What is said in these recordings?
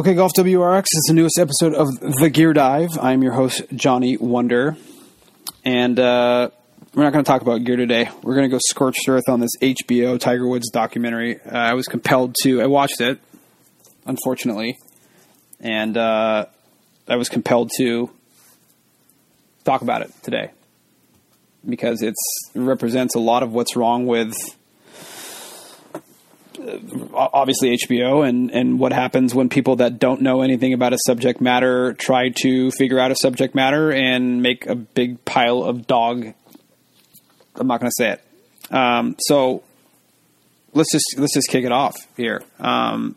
Okay, Golf WRX is the newest episode of The Gear Dive. I'm your host, Johnny Wunder. And uh, we're not going to talk about gear today. We're going to go scorched earth on this HBO Tiger Woods documentary. Uh, I was compelled to, I watched it, unfortunately. And uh, I was compelled to talk about it today because it represents a lot of what's wrong with obviously HBO and and what happens when people that don't know anything about a subject matter try to figure out a subject matter and make a big pile of dog. I'm not going to say it. Um, so let's just let's just kick it off here. Um,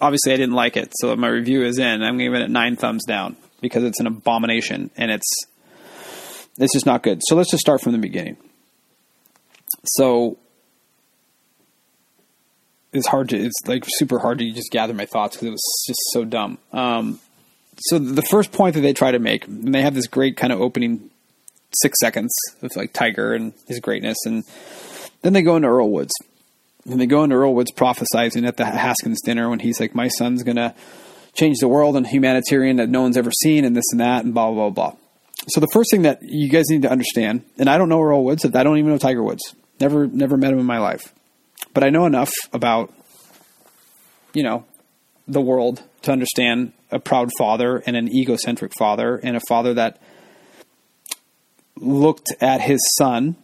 obviously, I didn't like it, so my review is in. I'm giving it nine thumbs down because it's an abomination and it's it's just not good. So let's just start from the beginning. So it's hard to it's like super hard to just gather my thoughts because it was just so dumb. Um, so the first point that they try to make, and they have this great kind of opening six seconds of like Tiger and his greatness, and then they go into Earl Woods, and they go into Earl Woods prophesizing at the Haskins dinner when he's like, "My son's gonna change the world and humanitarian that no one's ever seen, and this and that, and blah blah blah." Blah. So the first thing that you guys need to understand, and I don't know Earl Woods, I don't even know Tiger Woods, never never met him in my life but I know enough about, you know, the world to understand a proud father and an egocentric father and a father that looked at his son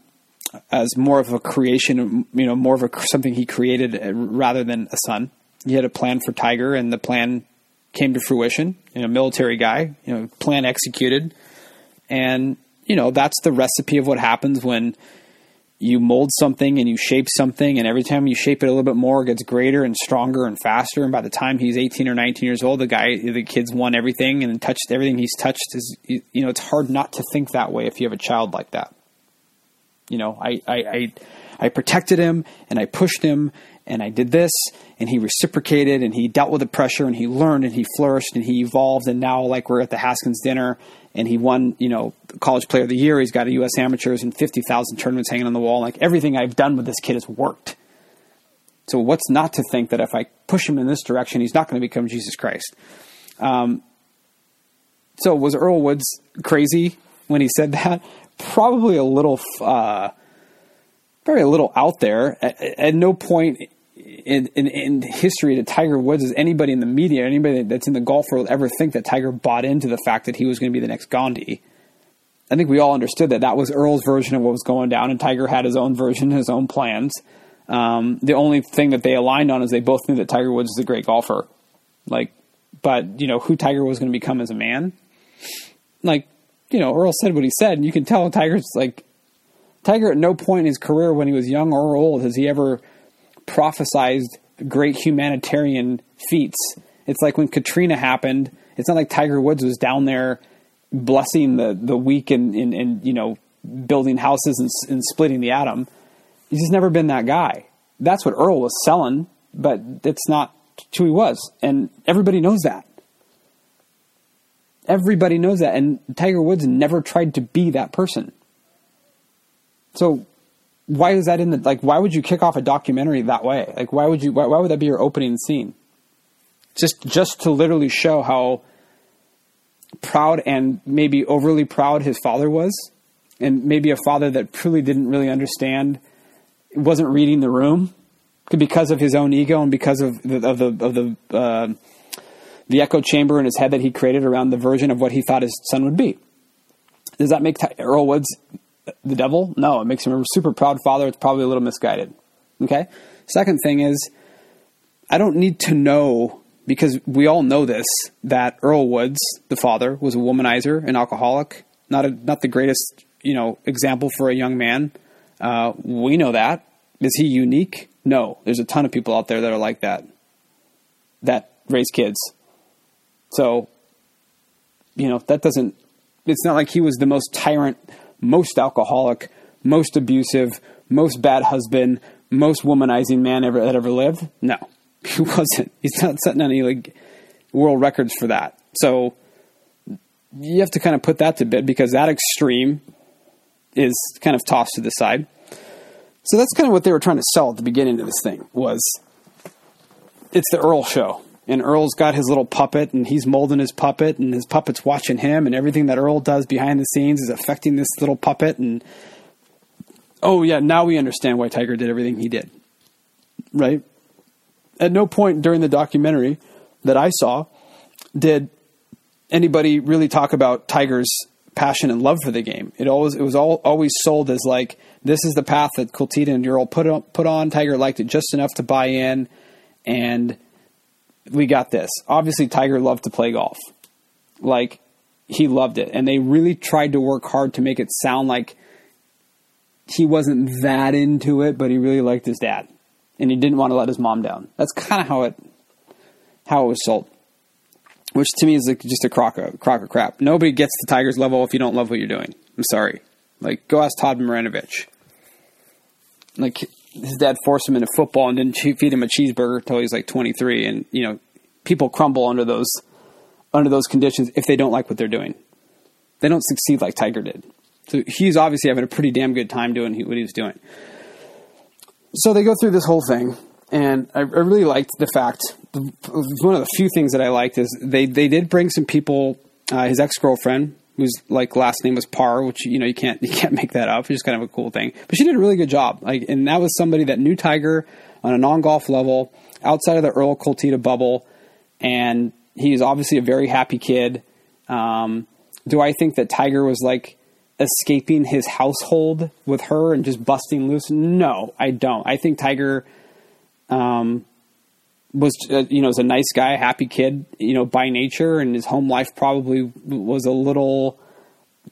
as more of a creation, you know, more of a something he created rather than a son. He had a plan for Tiger, and the plan came to fruition. You know, military guy, you know, plan executed, and you know that's the recipe of what happens when you mold something and you shape something, and every time you shape it a little bit more, it gets greater and stronger and faster. And by the time he's 18 or 19 years old, the guy, the kid's won everything and touched everything he's touched. Is you know, it's hard not to think that way if you have a child like that. You know, I, I, I, I protected him and I pushed him and I did this and he reciprocated and he dealt with the pressure and he learned and he flourished and he evolved and now like we're at the Haskins dinner and he won, you know, college player of the year. He's got a U.S. amateurs and 50,000 tournaments hanging on the wall. Like everything I've done with this kid has worked. So what's not to think that if I push him in this direction, he's not going to become Jesus Christ? Um, so was Earl Woods crazy when he said that? Probably a little, uh, very a little out there. At, at no point in, in, in, history to Tiger Woods does anybody in the media, anybody that's in the golf world ever think that Tiger bought into the fact that he was going to be the next Gandhi. I think we all understood that that was Earl's version of what was going down, and Tiger had his own version, his own plans. Um, the only thing that they aligned on is they both knew that Tiger Woods is a great golfer. Like, but you know who Tiger was going to become as a man. Like, you know, Earl said what he said, and you can tell Tiger's like Tiger at no point in his career when he was young or old has he ever prophesized great humanitarian feats. It's like when Katrina happened, it's not like Tiger Woods was down there blessing the, the weak and, and, and you know, building houses and, and splitting the atom. He's just never been that guy. That's what Earl was selling, but it's not who he was. And everybody knows that. Everybody knows that. And Tiger Woods never tried to be that person. So why is that in the like why would you kick off a documentary that way like why would you why, why would that be your opening scene just just to literally show how proud and maybe overly proud his father was and maybe a father that truly didn't really understand wasn't reading the room because of his own ego and because of the of the of the uh, the echo chamber in his head that he created around the version of what he thought his son would be. Does that make Earl Woods the devil? No, it makes him a super proud father. It's probably a little misguided. Okay? Second thing is, I don't need to know, because we all know this, that Earl Woods, the father, was a womanizer, an alcoholic, not, a, not the greatest you know example for a young man. Uh, we know that. Is he unique? No. There's a ton of people out there that are like that, that raise kids. So, you know, that doesn't, it's not like he was the most tyrant most alcoholic, most abusive, most bad husband, most womanizing man ever that ever lived? No, he wasn't. He's not setting any like world records for that. So you have to kind of put that to bed because that extreme is kind of tossed to the side. So that's kind of what they were trying to sell at the beginning of this thing was it's the Earl show. And Earl's got his little puppet and he's molding his puppet and his puppet's watching him and everything that Earl does behind the scenes is affecting this little puppet and oh yeah, now we understand why Tiger did everything he did. Right? At no point during the documentary that I saw did anybody really talk about Tiger's passion and love for the game. It always it was all always sold as like this is the path that Kultida and Earl put on, put on. Tiger liked it just enough to buy in, and we got this. Obviously, Tiger loved to play golf. Like, he loved it. And they really tried to work hard to make it sound like he wasn't that into it, but he really liked his dad. And he didn't want to let his mom down. That's kind of how it how it was sold. Which to me is like just a crock of, crock of crap. Nobody gets to Tiger's level if you don't love what you're doing. I'm sorry. Like, go ask Todd Marinovich. Like, his dad forced him into football and didn't feed him a cheeseburger until he was like 23. And you know, people crumble under those under those conditions if they don't like what they're doing. They don't succeed like Tiger did. So he's obviously having a pretty damn good time doing what he was doing. So they go through this whole thing, and I, really liked the fact. One of the few things that I liked is they they did bring some people. Uh, his ex girlfriend whose like last name was Parr, which you know you can't you can't make that up. It's just kind of a cool thing. But she did a really good job. Like, and that was somebody that knew Tiger on a non golf level, outside of the Earl Kultida bubble, and he's obviously a very happy kid. Um, do I think that Tiger was like escaping his household with her and just busting loose? No, I don't. I think Tiger. Um, was uh, you know was a nice guy, happy kid, you know by nature, and his home life probably was a little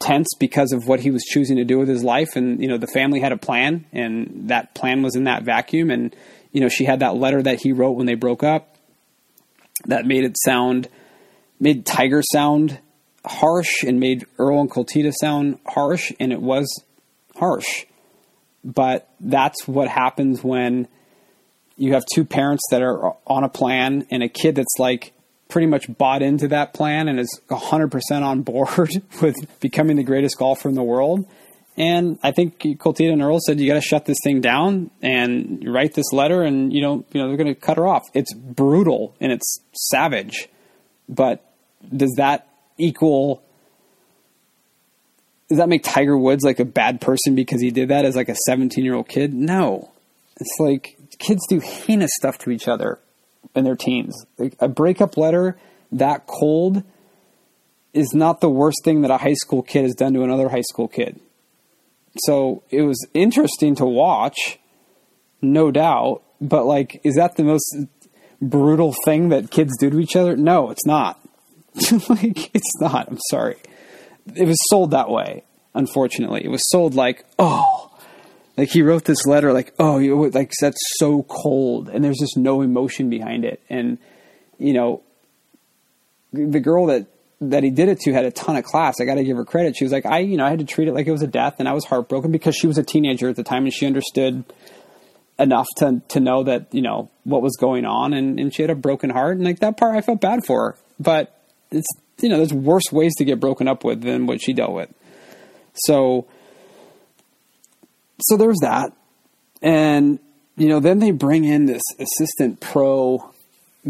tense because of what he was choosing to do with his life, and you know the family had a plan, and that plan was in that vacuum, and you know she had that letter that he wrote when they broke up that made it sound made Tiger sound harsh and made Earl and Kultida sound harsh, and it was harsh, but that's what happens when you have two parents that are on a plan and a kid that's like pretty much bought into that plan and is 100% on board with becoming the greatest golfer in the world. And I think Kultida and Earl said you got to shut this thing down and write this letter, and you know, you know they're going to cut her off. It's brutal and it's savage, but does that equal? Does that make Tiger Woods like a bad person because he did that as like a 17 year old kid? No, it's like kids do heinous stuff to each other in their teens. Like a breakup letter that cold is not the worst thing that a high school kid has done to another high school kid. So it was interesting to watch, no doubt, but like, is that the most brutal thing that kids do to each other? No, it's not. like, it's not. I'm sorry. It was sold that way, unfortunately. It was sold like, oh, like he wrote this letter, like, oh, you like that's so cold, and there's just no emotion behind it. And you know, the girl that that he did it to had a ton of class. I got to give her credit. She was like, I, you know, I had to treat it like it was a death, and I was heartbroken because she was a teenager at the time, and she understood enough to to know that you know what was going on, and and she had a broken heart, and like that part, I felt bad for her. But it's you know, there's worse ways to get broken up with than what she dealt with. So so there's that. And, you know, then they bring in this assistant pro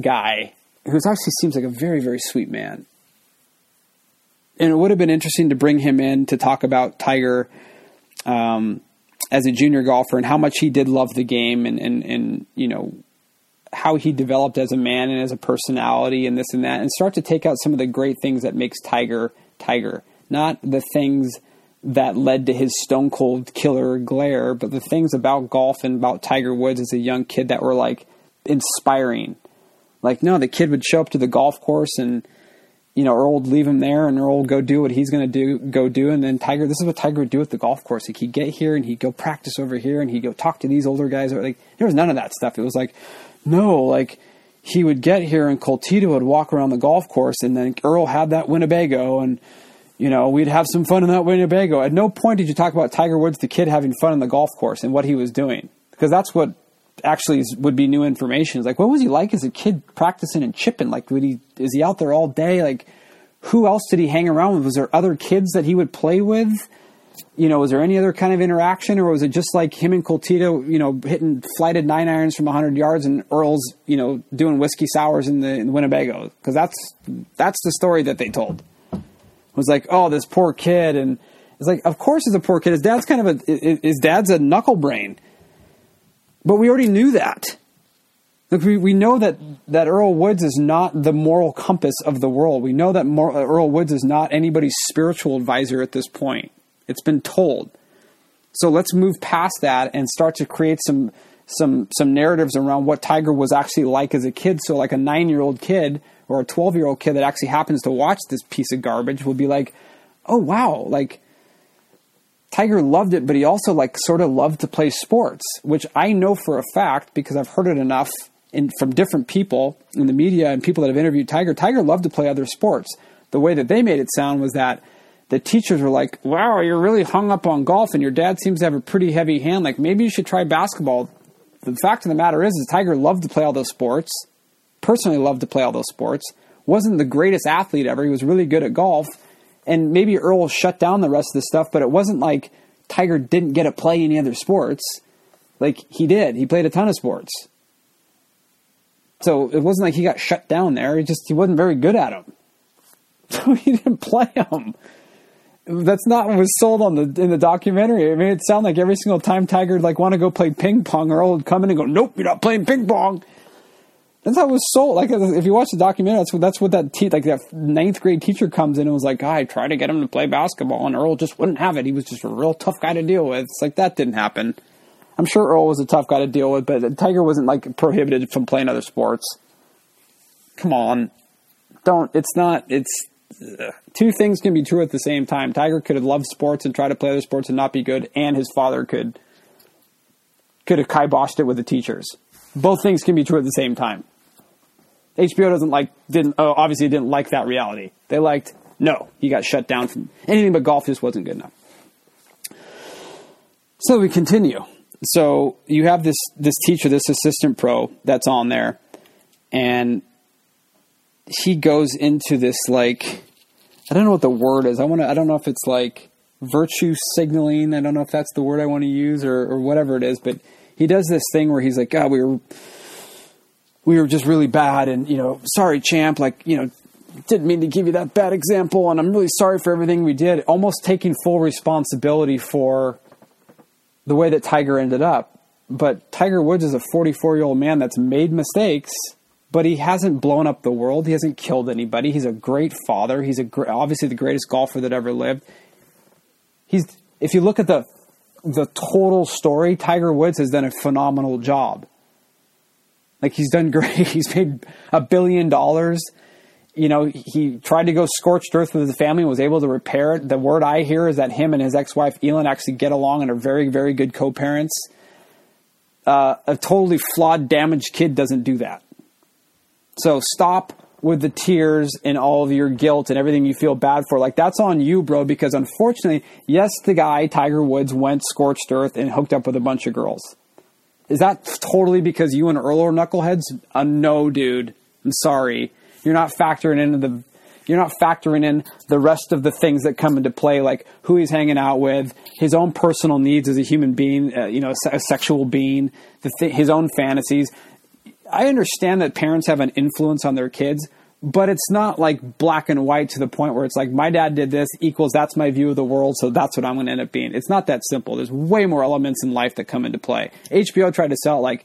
guy who actually seems like a very, very sweet man. And it would have been interesting to bring him in to talk about Tiger um, as a junior golfer and how much he did love the game and, and, and, you know, how he developed as a man and as a personality and this and that and start to take out some of the great things that makes Tiger Tiger. Not the things – that led to his stone cold killer glare, but the things about golf and about Tiger Woods as a young kid that were like inspiring. Like, no, the kid would show up to the golf course and, you know, Earl would leave him there and Earl would go do what he's going to do, go do. And then Tiger, this is what Tiger would do at the golf course. Like, he'd get here and he'd go practice over here and he'd go talk to these older guys. Like, there was none of that stuff. It was like, no, like, he would get here and Kultida would walk around the golf course and then Earl had that Winnebago and, you know, we'd have some fun in that Winnebago. At no point did you talk about Tiger Woods, the kid, having fun on the golf course and what he was doing, because that's what actually is, would be new information. It's like, what was he like as a kid practicing and chipping? Like, would he is he out there all day? Like, who else did he hang around with? Was there other kids that he would play with? you know, was there any other kind of interaction, or was it just like him and Kultida, you know, hitting flighted nine irons from 100 yards, and Earl's, you know, doing whiskey sours in the, in the Winnebago? Because that's that's the story that they told. Was like, oh, this poor kid, and it's like, of course, he's a poor kid. His dad's kind of a his dad's a knuckle brain, but we already knew that. Look, we, we know that, that Earl Woods is not the moral compass of the world. We know that Earl Woods is not anybody's spiritual advisor at this point. It's been told. So let's move past that and start to create some some some narratives around what Tiger was actually like as a kid. So like a nine year old kid or a twelve year old kid that actually happens to watch this piece of garbage will be like, oh wow, like Tiger loved it, but he also like sort of loved to play sports, which I know for a fact because I've heard it enough in, from different people in the media and people that have interviewed Tiger. Tiger loved to play other sports. The way that they made it sound was that the teachers were like, wow, you're really hung up on golf and your dad seems to have a pretty heavy hand. Like maybe you should try basketball. The fact of the matter is, is Tiger loved to play all those sports. Personally loved to play all those sports. Wasn't the greatest athlete ever. He was really good at golf. And maybe Earl shut down the rest of the stuff, but it wasn't like Tiger didn't get to play any other sports. Like he did. He played a ton of sports. So it wasn't like he got shut down there. He just he wasn't very good at them. So he didn't play them that's not what was sold on the in the documentary. I mean, it sounded like every single time Tiger like want to go play ping pong, Earl would come in and go, "Nope, you're not playing ping pong." That's how it was sold. Like if you watch the documentary, that's what that's what that te- like that ninth grade teacher comes in and was like, "I tried to get him to play basketball, and Earl just wouldn't have it. He was just a real tough guy to deal with." It's like that didn't happen. I'm sure Earl was a tough guy to deal with, but Tiger wasn't like prohibited from playing other sports. Come on, don't. It's not. It's two things can be true at the same time. Tiger could have loved sports and tried to play other sports and not be good, and his father could could have kiboshed it with the teachers. Both things can be true at the same time. HBO doesn't like didn't oh, obviously didn't like that reality. They liked no, he got shut down from anything but golf just wasn't good enough. So we continue. So you have this this teacher, this assistant pro that's on there, and he goes into this like I don't know what the word is. I want to. I don't know if it's like virtue signaling. I don't know if that's the word I want to use or, or whatever it is. But he does this thing where he's like, "God, we were we were just really bad, and you know, sorry, champ. Like, you know, didn't mean to give you that bad example, and I'm really sorry for everything we did." Almost taking full responsibility for the way that Tiger ended up. But Tiger Woods is a 44 year old man that's made mistakes but he hasn't blown up the world. He hasn't killed anybody. He's a great father. He's a gr- obviously the greatest golfer that ever lived. He's if you look at the the total story, Tiger Woods has done a phenomenal job. Like he's done great. He's made a billion dollars. You know, he tried to go scorched earth with his family and was able to repair it. The word I hear is that him and his ex-wife Elin actually get along and are very, very good co-parents. Uh, a totally flawed, damaged kid doesn't do that. So stop with the tears and all of your guilt and everything you feel bad for. Like that's on you, bro, because unfortunately, yes, the guy, Tiger Woods, went scorched earth and hooked up with a bunch of girls. Is that totally because you and Earl are knuckleheads? Uh, no, dude. I'm sorry. You're not factoring into the you're not factoring in the rest of the things that come into play, like who he's hanging out with, his own personal needs as a human being, uh, you know, a, sexual being, th- his own fantasies. I understand that parents have an influence on their kids, but it's not like black and white to the point where it's like my dad did this equals that's my view of the world, so that's what I'm going to end up being. It's not that simple. There's way more elements in life that come into play. HBO tried to sell like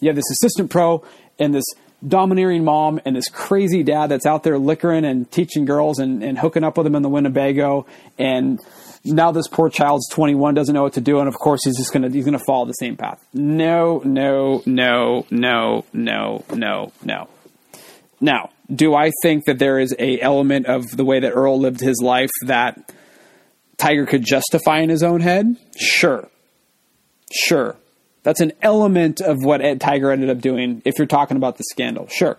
you have this assistant pro and this domineering mom and this crazy dad that's out there liquoring and teaching girls and, and hooking up with them in the Winnebago and now this poor child's 21 doesn't know what to do and of course he's just gonna he's gonna follow the same path. No no no no no no no. Now do i think that there is a element of the way that earl lived his life that tiger could justify in his own head? Sure. Sure. That's an element of what Ed tiger ended up doing if you're talking about the scandal. Sure.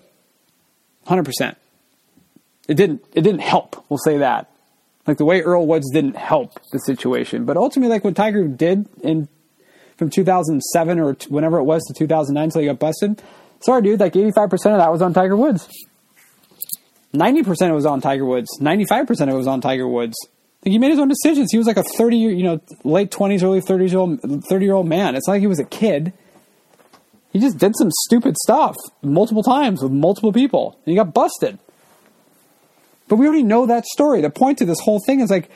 100% it didn't it didn't help we'll say that like the way Earl Woods didn't help the situation, but ultimately, like what Tiger did in from 2007 or t- whenever it was to 2009 until he got busted. Sorry, dude. Like 85% of that was on Tiger Woods. 90% of it was on Tiger Woods. 95% of it was on Tiger Woods. Like he made his own decisions. He was like a thirty year, you know, late twenties, early thirties year old thirty year old man. It's not like he was a kid. He just did some stupid stuff multiple times with multiple people, and he got busted. But we already know that story. The point of this whole thing is like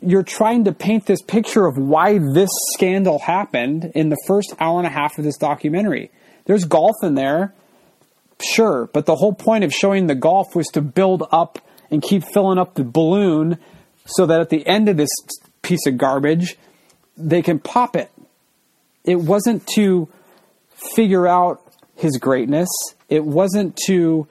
you're trying to paint this picture of why this scandal happened in the first hour and a half of this documentary. There's golf in there, sure, but the whole point of showing the golf was to build up and keep filling up the balloon so that at the end of this piece of garbage, they can pop it. It wasn't to figure out his greatness, it wasn't to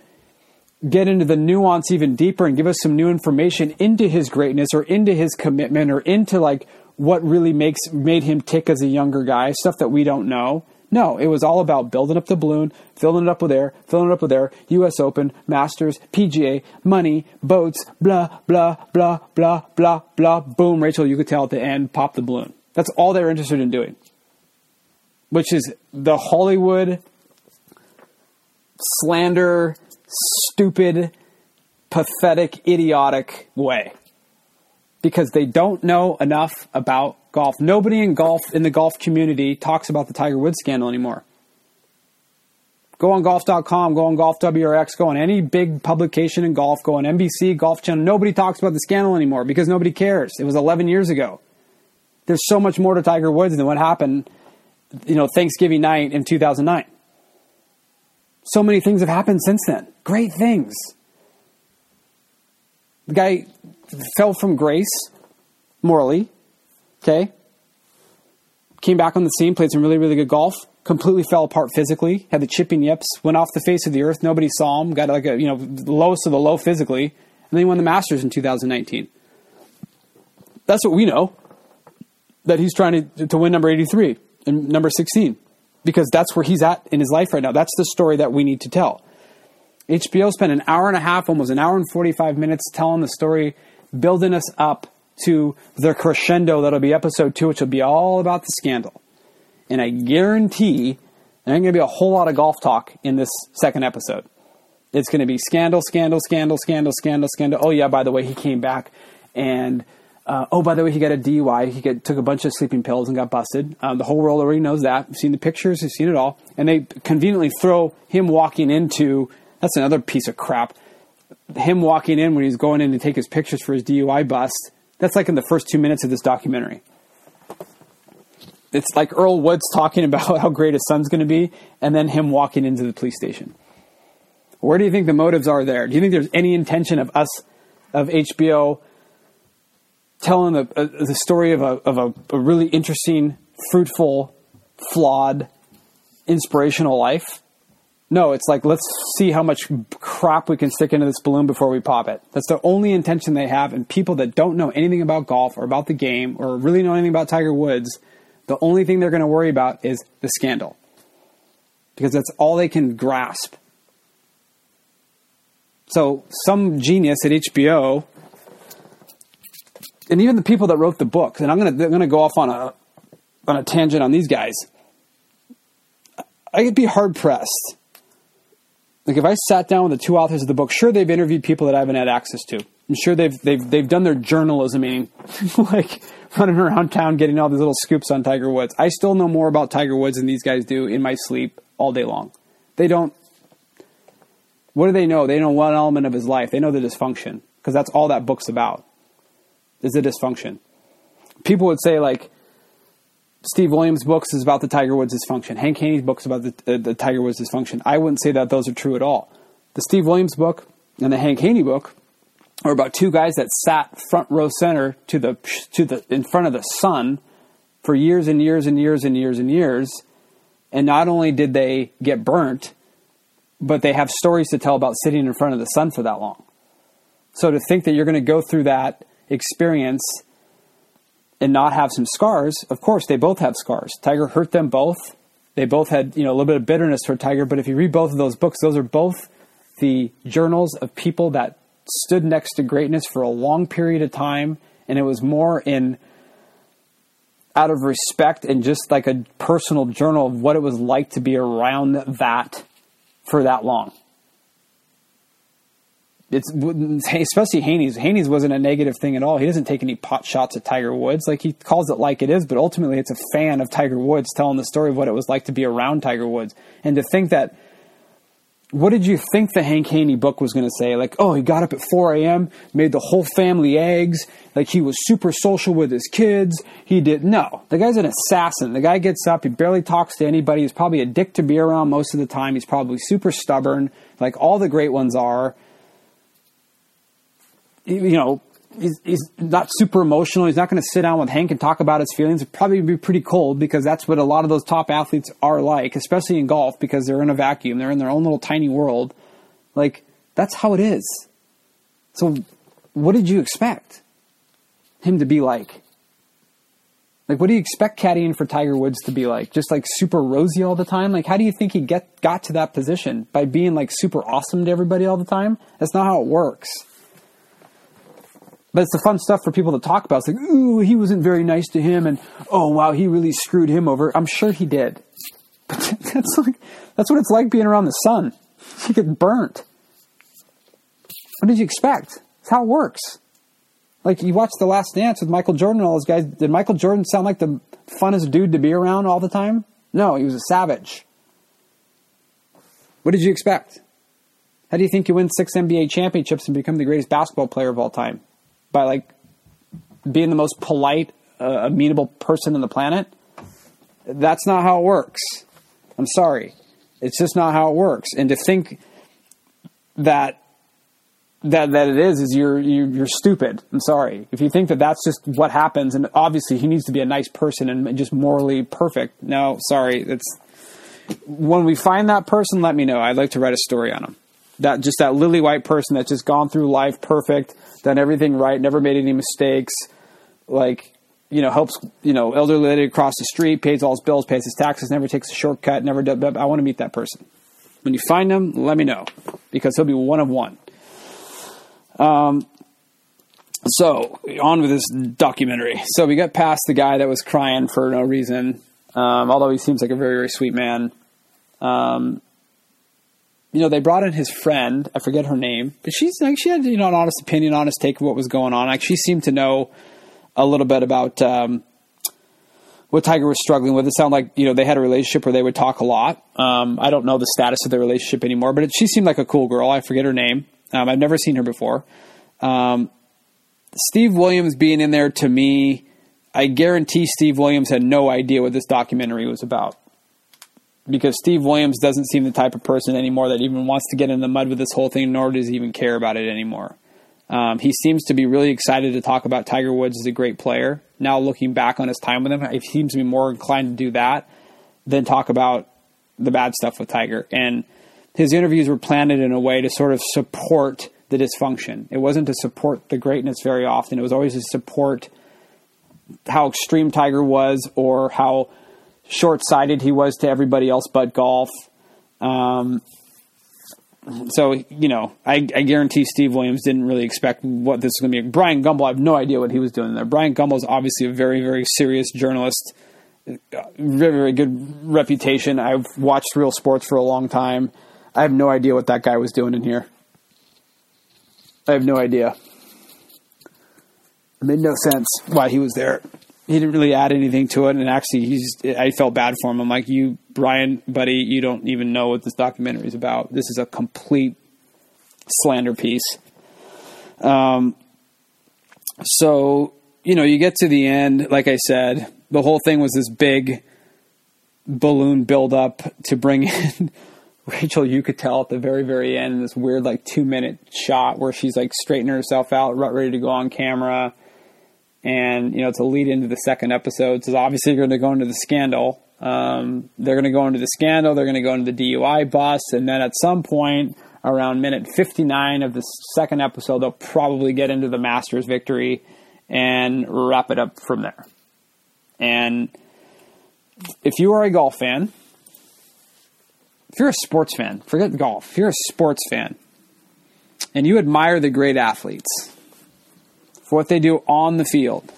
get into the nuance even deeper and give us some new information into his greatness or into his commitment or into like what really makes made him tick as a younger guy, stuff that we don't know. No, it was all about building up the balloon, filling it up with air, filling it up with air, US Open, Masters, PGA, money, boats, blah, blah, blah, blah, blah, blah, boom, Rachel, you could tell at the end, pop the balloon. That's all they're interested in doing. Which is the Hollywood slander, stupid, pathetic, idiotic way. Because they don't know enough about golf. Nobody in golf in the golf community talks about the Tiger Woods scandal anymore. Go on golf.com, go on golf WRX, go on any big publication in golf, go on NBC, Golf Channel. Nobody talks about the scandal anymore because nobody cares. It was 11 years ago. There's so much more to Tiger Woods than what happened, you know, Thanksgiving night in 2009. So many things have happened since then. Great things. The guy fell from grace morally, okay? Came back on the scene, played some really, really good golf, completely fell apart physically, had the chipping yips, went off the face of the earth, nobody saw him, got like a, you know, lowest of the low physically, and then he won the Masters in 2019. That's what we know. That he's trying to, to win number 83 and number 16 because that's where he's at in his life right now. That's the story that we need to tell. HBO spent an hour and a half, almost an hour and 45 minutes telling the story, building us up to the crescendo that'll be episode two, which will be all about the scandal. And I guarantee there ain't going to be a whole lot of golf talk in this second episode. It's going to be scandal, scandal, scandal, scandal, scandal, scandal. Oh, yeah, by the way, he came back and. Uh, oh, by the way, he got a DUI. He took a bunch of sleeping pills and got busted. Um, the whole world already knows that. We've seen the pictures, we've seen it all. And they conveniently throw him walking into that's another piece of crap. Him walking in when he's going in to take his pictures for his DUI bust. That's like in the first two minutes of this documentary. It's like Earl Woods talking about how great his son's going to be, and then him walking into the police station. Where do you think the motives are there? Do you think there's any intention of us, of HBO, telling the, uh, the story of, a, of a, a really interesting, fruitful, flawed, inspirational life? No, it's like let's see how much crap we can stick into this balloon before we pop it. That's the only intention they have. And people that don't know anything about golf or about the game or really know anything about Tiger Woods, the only thing they're going to worry about is the scandal. Because that's all they can grasp. So some genius at HBO, and even the people that wrote the book, and I'm to, I'm to go off on a, on a tangent on these guys. I could be hard pressed like if I sat down with the two authors of the book, sure they've interviewed people that I haven't had access to. I'm sure they've they've they've done their journalism, meaning like running around town getting all these little scoops on Tiger Woods. I still know more about Tiger Woods than these guys do in my sleep all day long. They don't. What do they know? They know one element of his life. They know the dysfunction because that's all that book's about. Is a dysfunction. People would say like, Steve Williams' books is about the Tiger Woods dysfunction. Hank Haney's books about the, uh, the Tiger Woods dysfunction. I wouldn't say that those are true at all. The Steve Williams book and the Hank Haney book are about two guys that sat front row center to the to the in front of the sun for years and years and years and years and years. And not only did they get burnt, but they have stories to tell about sitting in front of the sun for that long. So to think that you're going to go through that experience and not have some scars, of course, they both have scars. Tiger hurt them both. They both had, you know, a little bit of bitterness toward Tiger, but if you read both of those books, those are both the journals of people that stood next to greatness for a long period of time, and it was more in out of respect and just like a personal journal of what it was like to be around that for that long. It's especially Haney's. Haney's wasn't a negative thing at all. He doesn't take any pot shots at Tiger Woods. Like he calls it like it is, but ultimately it's a fan of Tiger Woods telling the story of what it was like to be around Tiger Woods. And to think that, what did you think the Hank Haney book was going to say? Like, oh, he got up at 4 a.m., made the whole family eggs. Like he was super social with his kids. He didn't. no. The guy's an assassin. The guy gets up. He barely talks to anybody. He's probably a dick to be around most of the time. He's probably super stubborn, like all the great ones are you know, he's, he's not super emotional. He's not going to sit down with Hank and talk about his feelings. It'd probably be pretty cold because that's what a lot of those top athletes are like, especially in golf because they're in a vacuum. They're in their own little tiny world. Like, that's how it is. So, what did you expect him to be like? Like, what do you expect caddying for Tiger Woods to be like? Just like super rosy all the time? Like, how do you think he get got to that position by being like super awesome to everybody all the time? That's not how it works. But it's the fun stuff for people to talk about. It's like, ooh, he wasn't very nice to him, and oh wow, he really screwed him over. I'm sure he did. But that's like that's what it's like being around the sun. You get burnt. What did you expect? It's how it works. Like you watch The Last Dance with Michael Jordan and all those guys. Did Michael Jordan sound like the funnest dude to be around all the time? No, he was a savage. What did you expect? How do you think you win six NBA championships and become the greatest basketball player of all time? By like being the most polite, uh, amenable person on the planet. That's not how it works. I'm sorry. It's just not how it works. And to think that that that it is is you're, you're you're stupid. I'm sorry. If you think that that's just what happens, and obviously he needs to be a nice person and just morally perfect. No, sorry. It's when we find that person, let me know. I'd like to write a story on him. That just that lily white person that's just gone through life perfect, done everything right, never made any mistakes, like you know helps you know elderly lady across the street, pays all his bills, pays his taxes, never takes a shortcut, never. Does, I want to meet that person. When you find him, let me know because he'll be one of one. Um, so on with this documentary. So we got past the guy that was crying for no reason, um, although he seems like a very very sweet man. Um, you know, they brought in his friend. I forget her name, but she's like she had you know an honest opinion, honest take of what was going on. Like she seemed to know a little bit about um, what Tiger was struggling with. It sounded like you know they had a relationship where they would talk a lot. Um, I don't know the status of their relationship anymore, but it, she seemed like a cool girl. I forget her name. Um, I've never seen her before. Um, Steve Williams being in there to me, I guarantee Steve Williams had no idea what this documentary was about because Steve Williams doesn't seem the type of person anymore that even wants to get in the mud with this whole thing, nor does he even care about it anymore. Um, he seems to be really excited to talk about Tiger Woods as a great player. Now, looking back on his time with him, he seems to be more inclined to do that than talk about the bad stuff with Tiger. And his interviews were planted in a way to sort of support the dysfunction. It wasn't to support the greatness very often, it was always to support how extreme Tiger was or how short sighted he was to everybody else but golf. Um, so you know, I, I, guarantee Steve Williams didn't really expect what this was going to be. Bryant Gumbel, I have no idea what he was doing there. Bryant Gumbel is obviously a very, very serious journalist, very, very good reputation. I've watched real sports for a long time. I have no idea what that guy was doing in here. I have no idea. It made no sense why he was there he didn't really add anything to it. And actually, he's I felt bad for him. I'm like, you, Brian, buddy, you don't even know what this documentary is about. This is a complete slander piece. Um, so you know, you get to the end. Like I said, the whole thing was this big balloon build up to bring in Rachel Uchitel at the very, very end. This weird, like two minute shot where she's like straightening herself out, ready to go on camera and you know to lead into the second episode. So obviously you're going to go into the scandal. Um, they're going to go into the scandal. They're going to go into the DUI bus, and then at some point around minute 59 of the second episode, they'll probably get into the Masters victory and wrap it up from there. And if you are a golf fan, if you're a sports fan, forget golf. If you're a sports fan and you admire the great athletes for what they do on the field.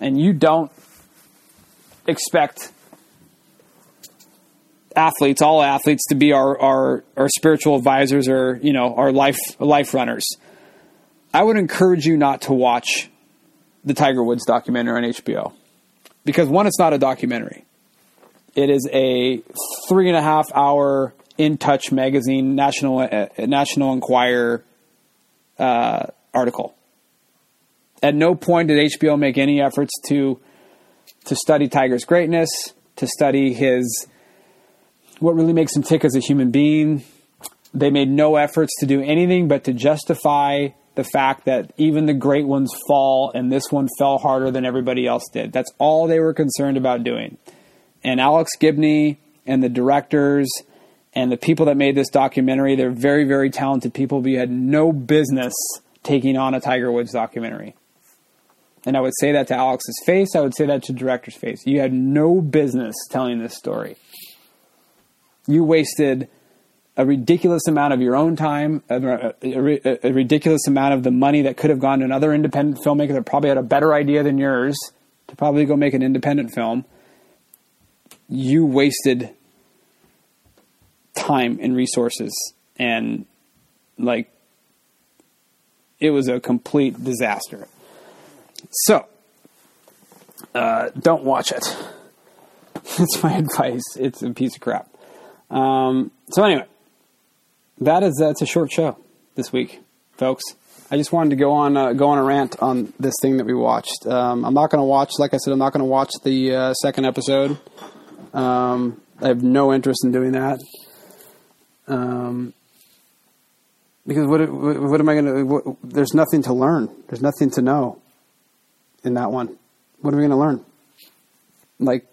And you don't expect athletes, all athletes, to be our, our, our spiritual advisors or, you know, our life, life runners. I would encourage you not to watch the Tiger Woods documentary on HBO because one, it's not a documentary. It is a three and a half hour In Touch magazine, National uh, National Enquirer uh, article. At no point did HBO make any efforts to to study Tiger's greatness, to study his what really makes him tick as a human being. They made no efforts to do anything but to justify the fact that even the great ones fall and this one fell harder than everybody else did. That's all they were concerned about doing. And Alex Gibney and the directors and the people that made this documentary, they're very, very talented people, but you had no business taking on a Tiger Woods documentary. And I would say that to Alex's face. I would say that to director's face. You had no business telling this story. You wasted a ridiculous amount of your own time, a, a, a, ridiculous amount of the money that could have gone to another independent filmmaker that probably had a better idea than yours to probably go make an independent film. You wasted time and resources and like it was a complete disaster. So, uh, don't watch it. That's my advice. It's a piece of crap. Um, so anyway, that is that's a short show this week, folks. I just wanted to go on uh, go on a rant on this thing that we watched. Um, I'm not going to watch, like I said, I'm not going to watch the uh, second episode. Um, I have no interest in doing that. Um, because what what, what am I going to? There's nothing to learn. There's nothing to know in that one. What are we going to learn? Like,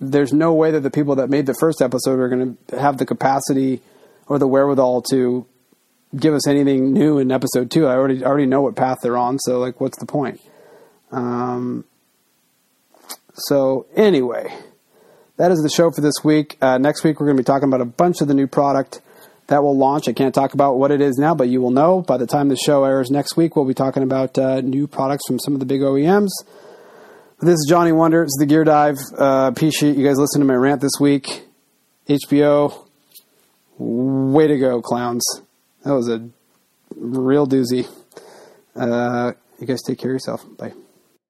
there's no way that the people that made the first episode are going to have the capacity or the wherewithal to give us anything new in episode two. I already already know what path they're on, so like, what's the point? Um, so anyway, that is the show for this week. Uh, next week we're going to be talking about a bunch of the new product that will launch. I can't talk about what it is now, but you will know by the time the show airs next week. We'll be talking about uh, new products from some of the big OEMs. This is Johnny Wunder. It's the Gear Dive. Uh, appreciate you guys listening to my rant this week. HBO, way to go, clowns. That was a real doozy. Uh, you guys take care of yourself. Bye.